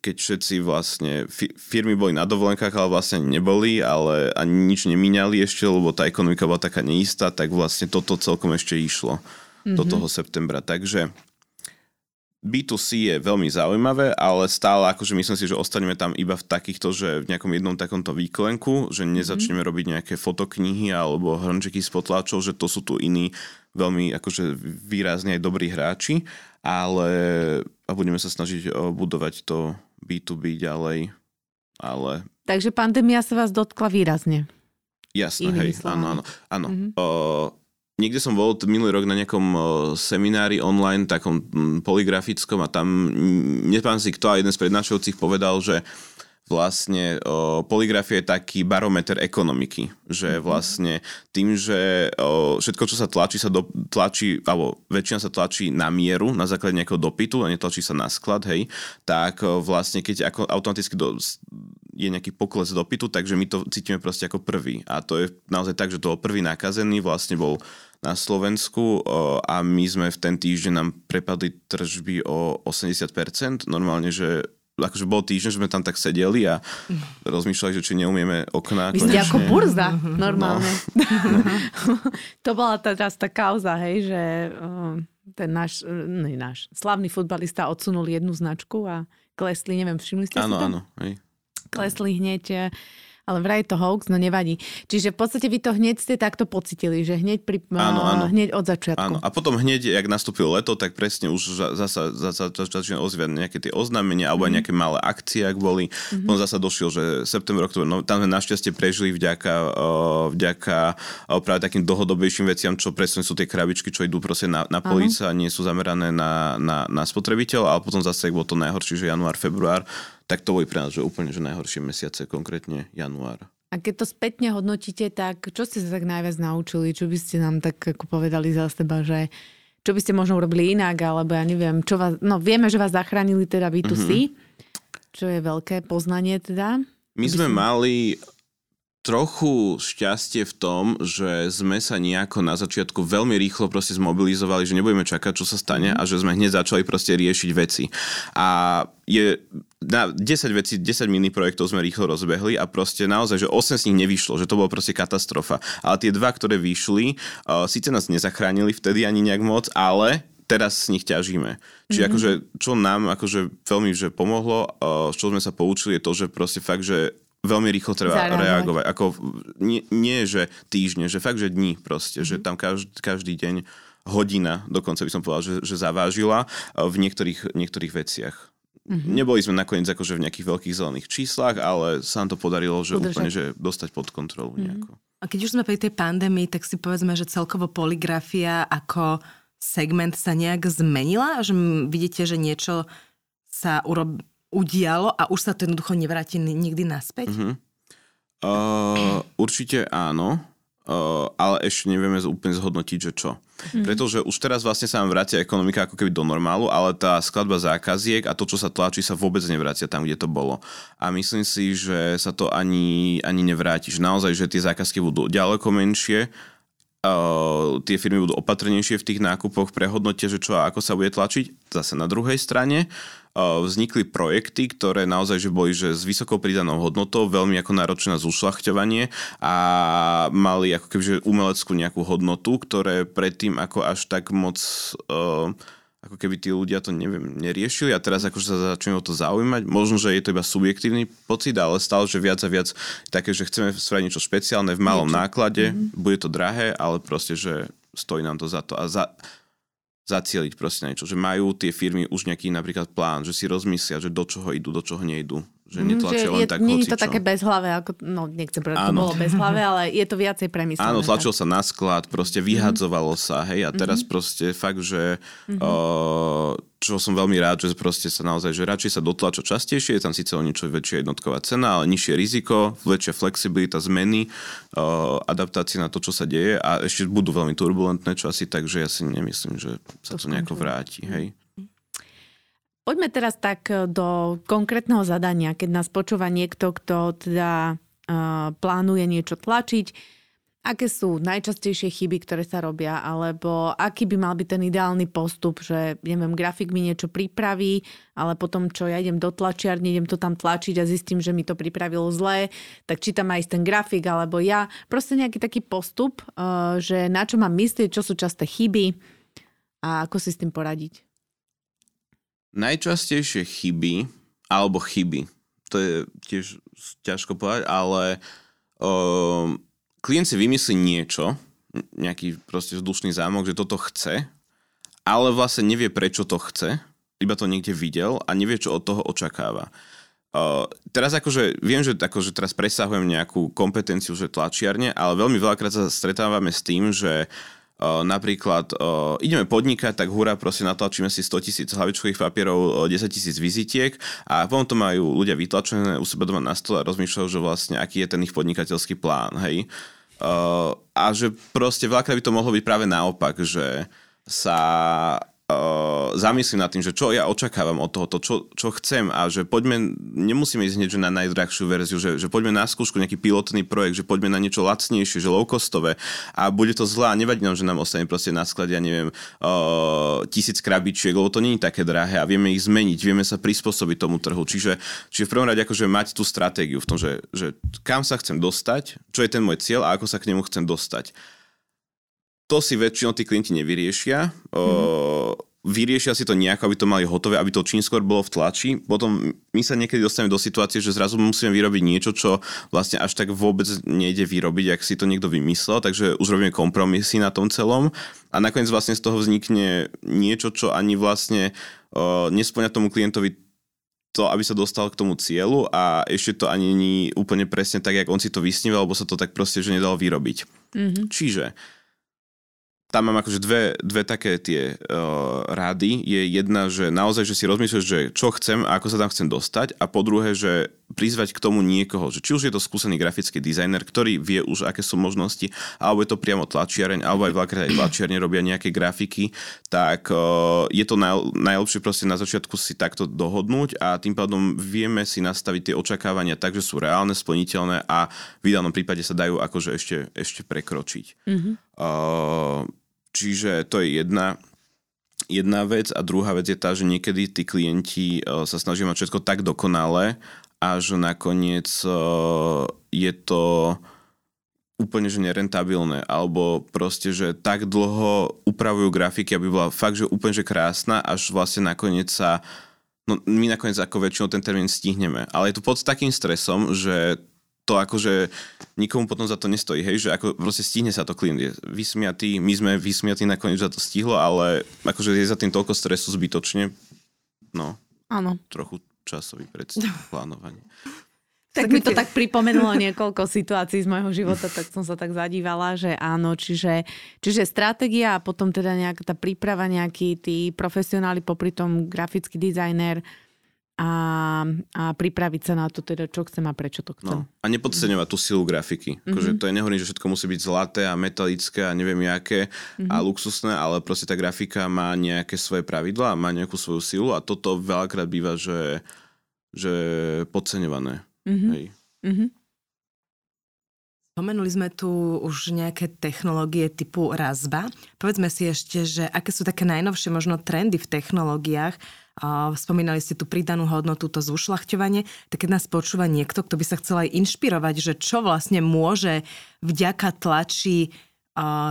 keď všetci vlastne, firmy boli na dovolenkách, ale vlastne neboli, ale ani nič nemíňali ešte, lebo tá ekonomika bola taká neistá, tak vlastne toto celkom ešte išlo mm-hmm. do toho septembra. Takže B2C je veľmi zaujímavé, ale stále akože myslím si, že ostaneme tam iba v takýchto, že v nejakom jednom takomto výklenku, že mhm. nezačneme mm. robiť nejaké fotoknihy alebo hrnčeky z potláčov, že to sú tu iní veľmi akože výrazne aj dobrí hráči, ale a budeme sa snažiť budovať to B2B ďalej, ale... Takže pandémia sa vás dotkla výrazne. Jasné, hej, áno, áno. áno. Mm-hmm. O, Niekde som bol minulý rok na nejakom seminári online, takom poligrafickom a tam, nepamätám si kto, a jeden z prednášajúcich povedal, že vlastne o, poligrafia je taký barometer ekonomiky, že mhm. vlastne tým, že o, všetko, čo sa tlačí, sa do, tlačí, alebo väčšina sa tlačí na mieru, na základe nejakého dopytu a netlačí sa na sklad, hej, tak o, vlastne keď ako automaticky do, je nejaký pokles dopytu, takže my to cítime proste ako prvý. A to je naozaj tak, že to bol prvý nakazený, vlastne bol na Slovensku a my sme v ten týždeň nám prepadli tržby o 80%. Normálne, že akože bol týždeň, že sme tam tak sedeli a rozmýšľali, že či neumieme okná. Vy ste ako burza, normálne. No. to bola teraz tá kauza, hej, že ten náš, ne náš, slavný futbalista odsunul jednu značku a klesli, neviem, všimli ste áno, si to? Áno, hej. Klesli hneď ale vraj to hoax, no nevadí. Čiže v podstate vy to hneď ste takto pocitili, že hneď, pri, áno, áno. hneď od začiatku. Áno. A potom hneď, jak nastúpilo leto, tak presne už zasa, zasa začína ozviať nejaké tie oznámenia alebo mm. aj mhm. nejaké malé akcie, ak boli. Mm-hmm. Potom zasa došiel, že september, oktober, no, tam sme našťastie prežili vďaka, uh, vďaka uh, práve takým dlhodobejším veciam, čo presne sú tie krabičky, čo idú proste na, na police a nie sú zamerané na, na, na spotrebiteľ, ale potom zase, ak bolo to najhoršie, že január, február, tak to boli pre nás že úplne že najhoršie mesiace, konkrétne január. A keď to spätne hodnotíte, tak čo ste sa tak najviac naučili? Čo by ste nám tak ako povedali za seba, že čo by ste možno urobili inak, alebo ja neviem, čo vás, no vieme, že vás zachránili teda B2C, mm-hmm. čo je veľké poznanie teda. My sme som... mali trochu šťastie v tom, že sme sa nejako na začiatku veľmi rýchlo proste zmobilizovali, že nebudeme čakať, čo sa stane mhm. a že sme hneď začali proste riešiť veci. A je na 10 vecí, 10 mini projektov sme rýchlo rozbehli a proste naozaj, že 8 z nich nevyšlo, že to bola proste katastrofa. Ale tie dva, ktoré vyšli, uh, síce nás nezachránili vtedy ani nejak moc, ale teraz z nich ťažíme. Čiže mm-hmm. akože, čo nám akože veľmi že pomohlo, uh, čo sme sa poučili, je to, že proste fakt, že veľmi rýchlo treba Zareagovať. reagovať. Ako, nie, nie, že týždne, že fakt, že dní proste, Mhm. že tam každý, každý deň hodina, dokonca by som povedal, že, že zavážila eh, v niektorých, niektorých veciach. Mhm. Mm-hmm. Neboli sme nakoniec akože v nejakých veľkých zelených číslach, ale sa nám to podarilo, že Udržať. úplne, že dostať pod kontrolu Mhm. nejako. A keď už sme pri tej pandémii, tak si povedzme, že celkovo poligrafia ako segment sa nejak zmenila? Že vidíte, že niečo sa urob- udialo a už sa to jednoducho nevráti ni- nikdy naspäť? Uh-huh. Uh, určite áno, ale ešte nevieme úplne zhodnotiť, že čo. Mm. Pretože už teraz vlastne sa nám vracia ekonomika ako keby do normálu, ale tá skladba zákaziek a to, čo sa tlačí, sa vôbec nevracia tam, kde to bolo. A myslím si, že sa to ani, ani nevráti. Že naozaj, že tie zákazky budú ďaleko menšie, Uh, tie firmy budú opatrnejšie v tých nákupoch, prehodnotia, že čo a ako sa bude tlačiť. Zase na druhej strane uh, vznikli projekty, ktoré naozaj že boli že s vysokou pridanou hodnotou, veľmi ako náročné na zušľachťovanie a mali ako keby že umeleckú nejakú hodnotu, ktoré predtým ako až tak moc uh, ako keby tí ľudia to neviem, neriešili a teraz akože sa začnú o to zaujímať. Možno, že je to iba subjektívny pocit, ale stále, že viac a viac také, že chceme spraviť niečo špeciálne v malom niečo. náklade, mm-hmm. bude to drahé, ale proste, že stojí nám to za to a za, zacieliť proste na niečo. Že majú tie firmy už nejaký napríklad plán, že si rozmyslia, že do čoho idú, do čoho nejdú. Že netlačia Mhm, že len je, tak nie je to také bezhlavé, ako, no nechcem povedať, to bolo bezhlavé, ale je to viacej premyslené. Áno, tlačil sa na sklad, proste vyhadzovalo sa, hej, a teraz proste fakt, že uh, čo som veľmi rád, že proste sa naozaj, že radšej sa dotlača častejšie, je tam síce o niečo väčšia jednotková cena, ale nižšie riziko, väčšia flexibilita zmeny, uh, adaptácie na to, čo sa deje a ešte budú veľmi turbulentné časy, takže ja si nemyslím, že sa to, To nejako vráti, hej. Poďme teraz tak e, do konkrétneho zadania, keď nás počúva niekto, kto teda uh, plánuje niečo tlačiť. Aké sú najčastejšie chyby, ktoré sa robia, alebo aký by mal byť ten ideálny postup, že neviem, grafik mi niečo pripraví, ale potom čo ja idem do tlačiarne, idem to tam tlačiť a zistím, že mi to pripravilo zlé, tak či tam ísť ten grafik, alebo ja. Proste nejaký taký postup, uh, že na čo mám myslieť, čo sú časté chyby a ako si s tým poradiť. Najčastejšie chyby, alebo chyby, to je tiež ťažko povedať, ale um, klient si vymyslí niečo, nejaký proste vzdušný zámok, že toto chce, ale vlastne nevie, prečo to chce, iba to niekde videl a nevie, čo od toho očakáva. Uh, teraz akože, viem, že akože teraz presahujem nejakú kompetenciu, že tlačiarne, ale veľmi veľakrát sa stretávame s tým, že uh, napríklad uh, ideme podnikať, tak hurá, proste natlačíme si 100 tisíc hlavičkových papierov, uh, 10 tisíc vizitiek a potom to majú ľudia vytlačené u seba doma na stole a rozmýšľajú, že vlastne aký je ten ich podnikateľský plán, hej. A že proste veľakrát by to mohlo byť práve naopak, že sa zamyslím nad tým, že čo ja očakávam od tohoto, čo, čo chcem a že poďme, nemusíme ísť hneď na najdrahšiu verziu, že, že poďme na skúšku nejaký pilotný projekt, že poďme na niečo lacnejšie, že low-costové a bude to zlé a nevadí nám, že nám ostane proste na sklade, ja neviem, uh, tisíc krabičiek, lebo to nie je také drahé a vieme ich zmeniť, vieme sa prispôsobiť tomu trhu. Čiže, čiže v prvom rade akože mať tú stratégiu v tom, že, že kam sa chcem dostať, čo je ten môj cieľ a ako sa k nemu chcem dostať to si väčšinou tí klienti nevyriešia. Mm. Vyriešia si to nejako, aby to mali hotové, aby to čím skôr bolo v tlači. Potom my sa niekedy dostaneme do situácie, že zrazu musíme vyrobiť niečo, čo vlastne až tak vôbec nejde vyrobiť, ak si to niekto vymyslel, takže už robíme kompromisy na tom celom a nakoniec vlastne z toho vznikne niečo, čo ani vlastne uh, nesplňa tomu klientovi to, aby sa dostal k tomu cieľu a ešte to ani nie úplne presne tak, jak on si to vysníval, alebo sa to tak proste, že nedalo vyrobiť. Mm-hmm. Čiže tam mám akože dve, dve také tie uh, rady. Je jedna, že naozaj, že si rozmýšľaš, že čo chcem a ako sa tam chcem dostať a po druhé, že prizvať k tomu niekoho, že či už je to skúsený grafický dizajner, ktorý vie už, aké sú možnosti, alebo je to priamo tlačiareň, alebo aj veľakrát aj tlačiarne robia nejaké grafiky, tak uh, je to naj, najlepšie proste na začiatku si takto dohodnúť a tým pádom vieme si nastaviť tie očakávania tak, že sú reálne, splniteľné a v ideálnom prípade sa dajú akože ešte, ešte prekročiť. Mm-hmm. Uh, čiže to je jedna, jedna vec a druhá vec je tá, že niekedy tí klienti uh, sa snažia mať všetko tak dokonale a že nakoniec uh, je to úplne že nerentabilné, alebo proste, že tak dlho upravujú grafiky, aby bola fakt, že úplne že krásna, až vlastne nakoniec sa No, my nakoniec ako väčšinou ten termín stihneme. Ale je to pod takým stresom, že to akože nikomu potom za to nestojí, hej, že ako proste stihne sa to klient, je vysmiatý, my sme vysmiatí nakoniec, že sa to stihlo, ale akože je za tým toľko stresu zbytočne, no, Áno. trochu časový pred plánovanie. Tak mi to tak pripomenulo niekoľko situácií z môjho života, tak som sa tak zadívala, že áno, čiže, čiže stratégia a potom teda nejaká tá príprava, nejakí tí profesionáli, popri tom grafický dizajner a, a pripraviť sa na to teda, čo chcem a prečo to chcem. No. A nepodceňovať tú silu grafiky. Mm-hmm. Akože to je nehovorím, že všetko musí byť zlaté a metalické a neviem jaké mm-hmm. a luxusné, ale proste tá grafika má nejaké svoje pravidlá, má nejakú svoju silu a toto veľakrát býva, že, že podceňované. Mm-hmm. Hej. Mm-hmm. Spomenuli sme tu už nejaké technológie typu razba. Povedzme si ešte, že aké sú také najnovšie možno trendy v technológiách. Spomínali ste tu pridanú hodnotu, to zušľachťovanie. Tak keď nás počúva niekto, kto by sa chcel aj inšpirovať, že čo vlastne môže vďaka tlači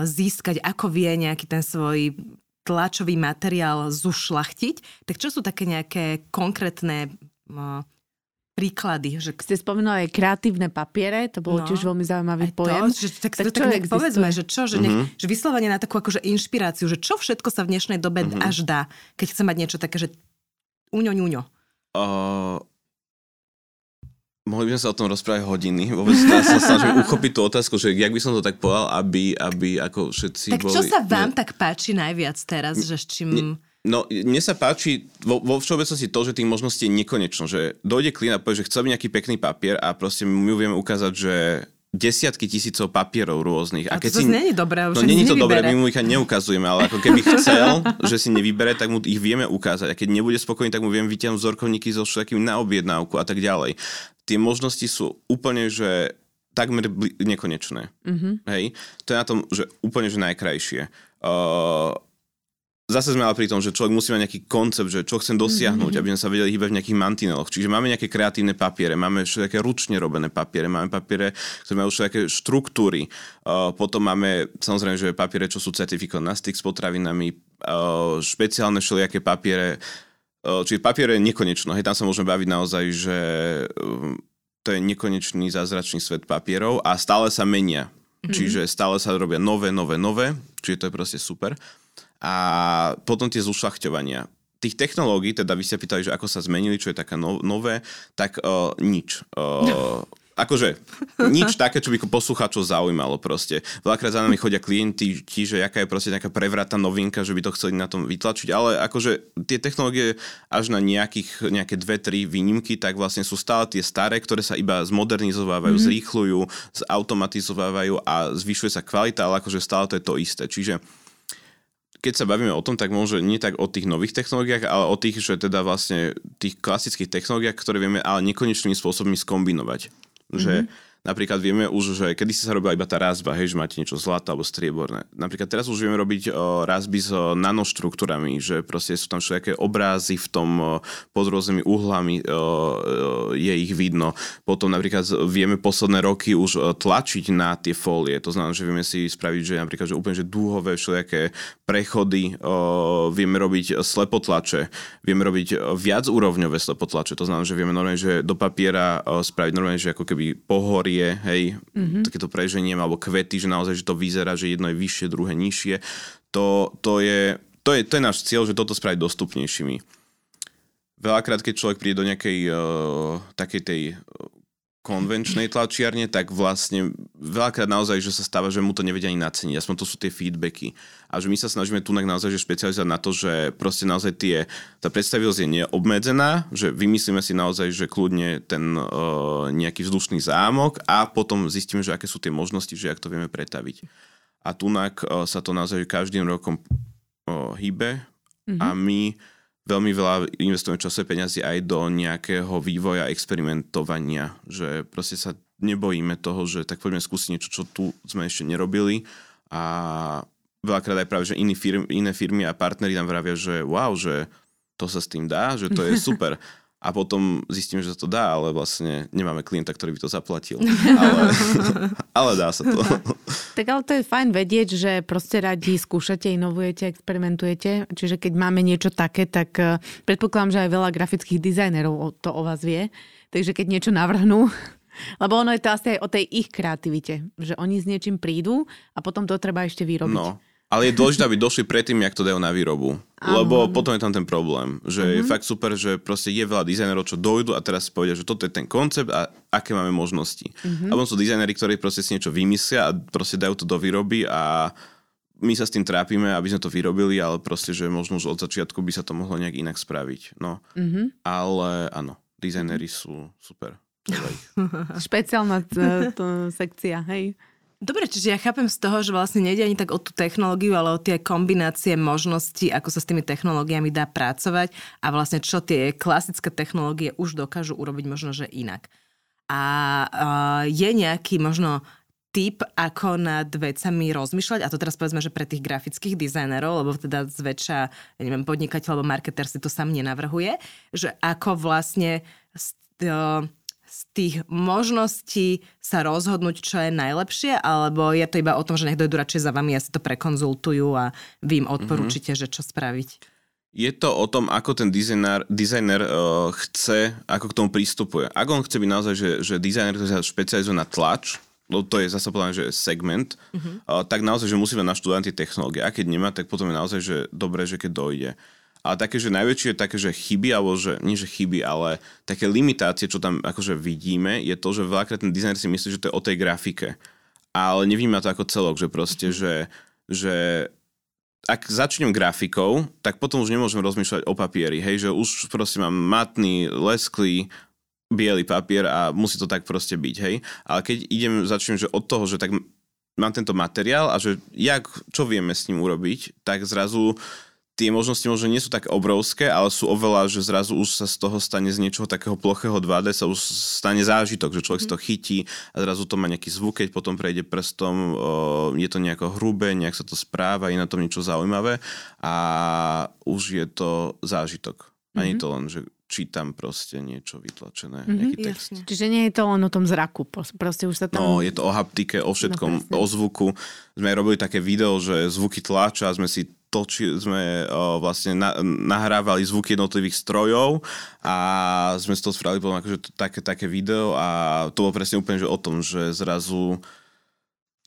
získať, ako vie nejaký ten svoj tlačový materiál zušlachtiť, tak čo sú také nejaké konkrétne príklady. Že... Ste spomenuli aj kreatívne papiere, to bolo no, tiež veľmi zaujímavý pojem. To, že, tak, tak, tak nech povedzme, že čo, že, nech, mm-hmm. že vyslovene na takú akože inšpiráciu, že čo všetko sa v dnešnej dobe mm-hmm. až dá, keď chce mať niečo také, že uňo, ňuňo. Uh, mohli by sme sa o tom rozprávať hodiny. Vôbec ja sa snažím uchopiť tú otázku, že jak by som to tak povedal, aby, aby ako všetci tak boli... Tak čo sa vám ne... tak páči najviac teraz, že s čím... Ne, No, mne sa páči vo, vo všeobecnosti to, že tých možností je nekonečno, že dojde klient a povie, že chce nejaký pekný papier a proste my vieme ukázať, že desiatky tisícov papierov rôznych. A, a keď to si... není dobré, No není to dobré, my mu ich neukazujeme, ale ako keby chcel, že si nevybere, tak mu ich vieme ukázať. A keď nebude spokojný, tak mu vieme vytiahnuť vzorkovníky so všetkými na objednávku a tak ďalej. Tie možnosti sú úplne, že takmer bli- nekonečné. Mm-hmm. Hej? To je na tom, že úplne, že najkrajšie. Uh, zase sme ale pri tom, že človek musí mať nejaký koncept, že čo chcem dosiahnuť, mm-hmm. aby sme sa vedeli hýbať v nejakých mantineloch. Čiže máme nejaké kreatívne papiere, máme všetké ručne robené papiere, máme papiere, ktoré majú všetké štruktúry. Uh, potom máme samozrejme, že papiere, čo sú certifikované na styk s potravinami, uh, špeciálne všelijaké papiere. Uh, čiže papiere je nekonečno. Hej, tam sa môžeme baviť naozaj, že uh, to je nekonečný zázračný svet papierov a stále sa menia. Mm-hmm. Čiže stále sa robia nové, nové, nové. Čiže to je proste super. A potom tie zušľachťovania. Tých technológií, teda vy ste pýtali, že ako sa zmenili, čo je také no, nové, tak uh, nič. Uh, akože nič také, čo by poslucháčov zaujímalo proste. Veľakrát za nami chodia klienti, tí, že jaká je proste nejaká prevratná novinka, že by to chceli na tom vytlačiť, ale akože tie technológie až na nejakých, nejaké dve, tri výnimky, tak vlastne sú stále tie staré, ktoré sa iba zmodernizovávajú, mm-hmm. zrýchľujú, zautomatizovávajú a zvyšuje sa kvalita, ale akože stále to je to isté. Čiže keď sa bavíme o tom, tak môže nie tak o tých nových technológiách, ale o tých, že teda vlastne tých klasických technológiách, ktoré vieme ale nekonečnými spôsobmi skombinovať. Mm-hmm. Že mhm. Napríklad vieme už, že kedy sa robila iba tá rázba, hej, že máte niečo zlaté alebo strieborné. Napríklad teraz už vieme robiť o, rázby s o, nanoštruktúrami, že proste sú tam všetké obrázy v tom o, pod rôznymi uhlami o, o, je ich vidno. Potom napríklad vieme posledné roky už o, tlačiť na tie fólie. To znamená, že vieme si spraviť, že napríklad že úplne že dúhové všelijaké prechody, o, vieme robiť slepotlače, vieme robiť viac úrovňové slepotlače. To znamená, že vieme normálne, že do papiera o, spraviť normálne, že ako keby pohorí kategórie, hej, mm-hmm. takéto preženie alebo kvety, že naozaj, že to vyzerá, že jedno je vyššie, druhé nižšie. To, to, je, to, je, to je náš cieľ, že toto spraviť dostupnejšími. Veľakrát, keď človek príde do nejakej uh, takej tej konvenčnej tlačiarne, tak vlastne veľakrát naozaj, že sa stáva, že mu to nevedia ani naceniť. Aspoň to sú tie feedbacky. A že my sa snažíme tu naozaj že špecializovať na to, že proste naozaj tie, tá predstavivosť je neobmedzená, že vymyslíme si naozaj, že kľudne ten uh, nejaký vzdušný zámok a potom zistíme, že aké sú tie možnosti, že ak to vieme pretaviť. A tunak uh, sa to naozaj každým rokom uh, hýbe mm-hmm. a my veľmi veľa investujeme časové peniazy aj do nejakého vývoja, experimentovania, že proste sa nebojíme toho, že tak poďme skúsiť niečo, čo tu sme ešte nerobili a veľakrát aj práve, že iní firmy, iné firmy a partneri nám vravia, že wow, že to sa s tým dá, že to je super a potom zistíme, že sa to dá, ale vlastne nemáme klienta, ktorý by to zaplatil. Ale, ale dá sa to. Tak ale to je fajn vedieť, že proste radi skúšate, inovujete, experimentujete. Čiže keď máme niečo také, tak eh, predpokladám, že aj veľa grafických dizajnerov to o vás vie. Takže keď niečo navrhnú, Lebo ono je to asi aj o tej ich kreativite, že oni s niečím prídu a potom to treba ešte vyrobiť. No, ale je dôležité, aby došli predtým, jak to dajú na výrobu. Áno, Lebo potom je tam ten problém, že uh-huh. je fakt super, že proste je veľa dizajnerov, čo dojdu a teraz si povedia, že toto je ten koncept a aké máme možnosti. Uh-huh. A potom sú dizajneri, ktorí proste si niečo vymyslia a proste dajú to do výroby a my sa s tým trápime, aby sme to vyrobili, ale proste, že možno už od začiatku by sa to mohlo nejak inak spraviť. No. Uh-huh. Ale áno, dizajneri sú super. Špeciálna t- to sekcia, hej. Dobre, čiže ja chápem z toho, že vlastne nejde ani tak o tú technológiu, ale o tie kombinácie možností, ako sa s tými technológiami dá pracovať a vlastne čo tie klasické technológie už dokážu urobiť možno, že inak. A uh, je nejaký možno tip, ako nad vecami rozmýšľať, a to teraz povedzme, že pre tých grafických dizajnerov, lebo teda zväčša, ja neviem, podnikateľ alebo marketer si to sám nenavrhuje, že ako vlastne uh, z tých možností sa rozhodnúť, čo je najlepšie, alebo je to iba o tom, že nech dojdu radšej za vami a si to prekonzultujú a vy im odporúčite, mm-hmm. že čo spraviť. Je to o tom, ako ten dizajner, dizajner uh, chce, ako k tomu prístupuje. Ak on chce byť naozaj, že, že dizajner, ktorý sa špecializuje na tlač, no to je zase povedané, že segment, uh-huh. uh, tak naozaj, že musíme naštudovať tie technológie. A keď nemá, tak potom je naozaj, že dobré, že keď dojde. Ale také, že najväčšie také, že chyby, alebo že, nie že chyby, ale také limitácie, čo tam akože vidíme, je to, že veľakrát ten dizajner si myslí, že to je o tej grafike. Ale nevníma to ako celok, že proste, že, že ak začnem grafikou, tak potom už nemôžem rozmýšľať o papieri, hej, že už proste mám matný, lesklý, biely papier a musí to tak proste byť, hej. Ale keď idem, začnem, že od toho, že tak mám tento materiál a že jak, čo vieme s ním urobiť, tak zrazu tie možnosti možno nie sú tak obrovské, ale sú oveľa, že zrazu už sa z toho stane z niečoho takého plochého 2D, sa už stane zážitok, že človek si to chytí a zrazu to má nejaký zvuk, keď potom prejde prstom, o, je to nejako hrubé, nejak sa to správa, je na tom niečo zaujímavé a už je to zážitok. Ani to len, že čítam proste niečo vytlačené, mm-hmm, nejaký text. jasne. Čiže nie je to len o tom zraku, proste už sa tam... No, je to o haptike, o všetkom, No, presne. o zvuku. Sme robili také video, že zvuky tlača, sme si toči, sme o, vlastne na, nahrávali zvuky jednotlivých strojov a sme z toho spravili potom akože to, také, také video a to bolo presne úplne že o tom, že zrazu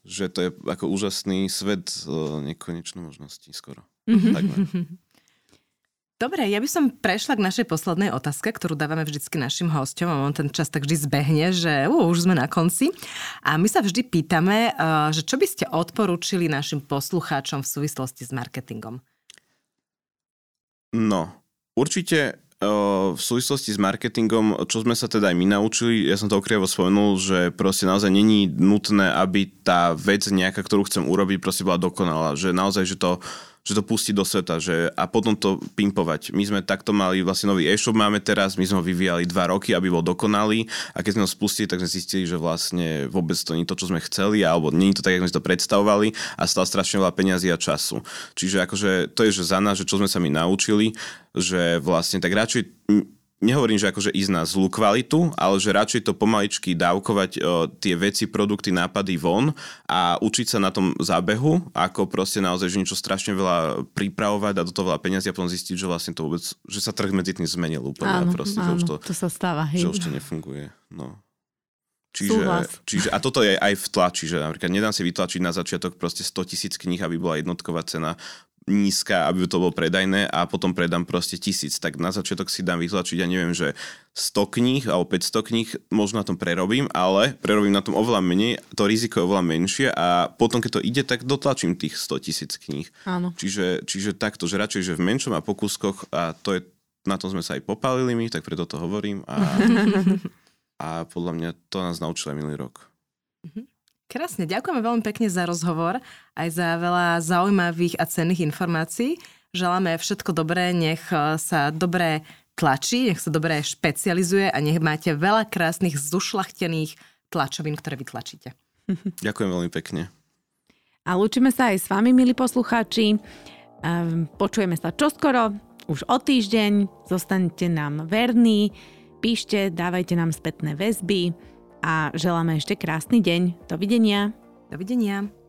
že to je ako úžasný svet o, nekonečných možností skoro. Mhm. Takmer. Dobre, ja by som prešla k našej poslednej otázke, ktorú dávame vždycky našim hosťom a on ten čas tak vždy zbehne, že uh, už sme na konci. A my sa vždy pýtame, uh, že čo by ste odporúčili našim poslucháčom v súvislosti s marketingom? No, určite o, v súvislosti s marketingom, čo sme sa teda aj my naučili, ja som to okriavo spomenul, že proste naozaj není nutné, aby tá vec nejaká, ktorú chcem urobiť, proste bola dokonalá. Že naozaj, že to že to pustiť do sveta že, a potom to pimpovať. My sme takto mali vlastne nový e-shop máme teraz, my sme ho vyvíjali dva roky, aby bol dokonalý a keď sme ho spustili, tak sme zistili, že vlastne vôbec to nie je to, čo sme chceli alebo nie je to tak, ako sme si to predstavovali a stalo strašne veľa peňazí a času. Čiže akože to je, že za nás, že čo sme sa my naučili, že vlastne tak radšej nehovorím, že akože ísť na zlú kvalitu, ale že radšej to pomaličky dávkovať o, tie veci, produkty, nápady von a učiť sa na tom zábehu, ako proste naozaj, že niečo strašne veľa pripravovať a do toho veľa peniazy a potom zistiť, že vlastne to vôbec, že sa trh medzi tým zmenil úplne Áno, a proste, áno, že už to, to sa stáva, hej. že už to nefunguje. No. Čiže, Súhlas. čiže, a toto je aj v tlači, že napríklad nedám si vytlačiť na začiatok proste 100 tisíc kníh, aby bola jednotková cena nízka, aby to bolo predajné a potom predám proste tisíc. Tak na začiatok si dám vytlačiť, ja neviem, že 100 kníh alebo 500 kníh, možno na tom prerobím, ale prerobím na tom oveľa menej, to riziko je oveľa menšie a potom, keď to ide, tak dotlačím tých 100 tisíc kníh. Áno. Čiže, čiže takto, že radšej, že v menšom a po kúskoch a to je, na tom sme sa aj popálili my, tak preto to hovorím a, a podľa mňa to nás naučil aj minulý rok. Krásne, ďakujeme veľmi pekne za rozhovor, aj za veľa zaujímavých a cenných informácií. Želáme všetko dobré, nech eh, sa dobre tlačí, nech sa dobre špecializuje a nech máte veľa krásnych zušlachtených tlačovín, ktoré vytlačíte. Ďakujem veľmi pekne. A lúčime sa aj s vami, milí poslucháči. Ehm, Počujeme sa čoskoro, už o týždeň. Zostaňte nám verní, píšte, dávajte nám spätné väzby a želáme ešte krásny deň. Dovidenia. Dovidenia.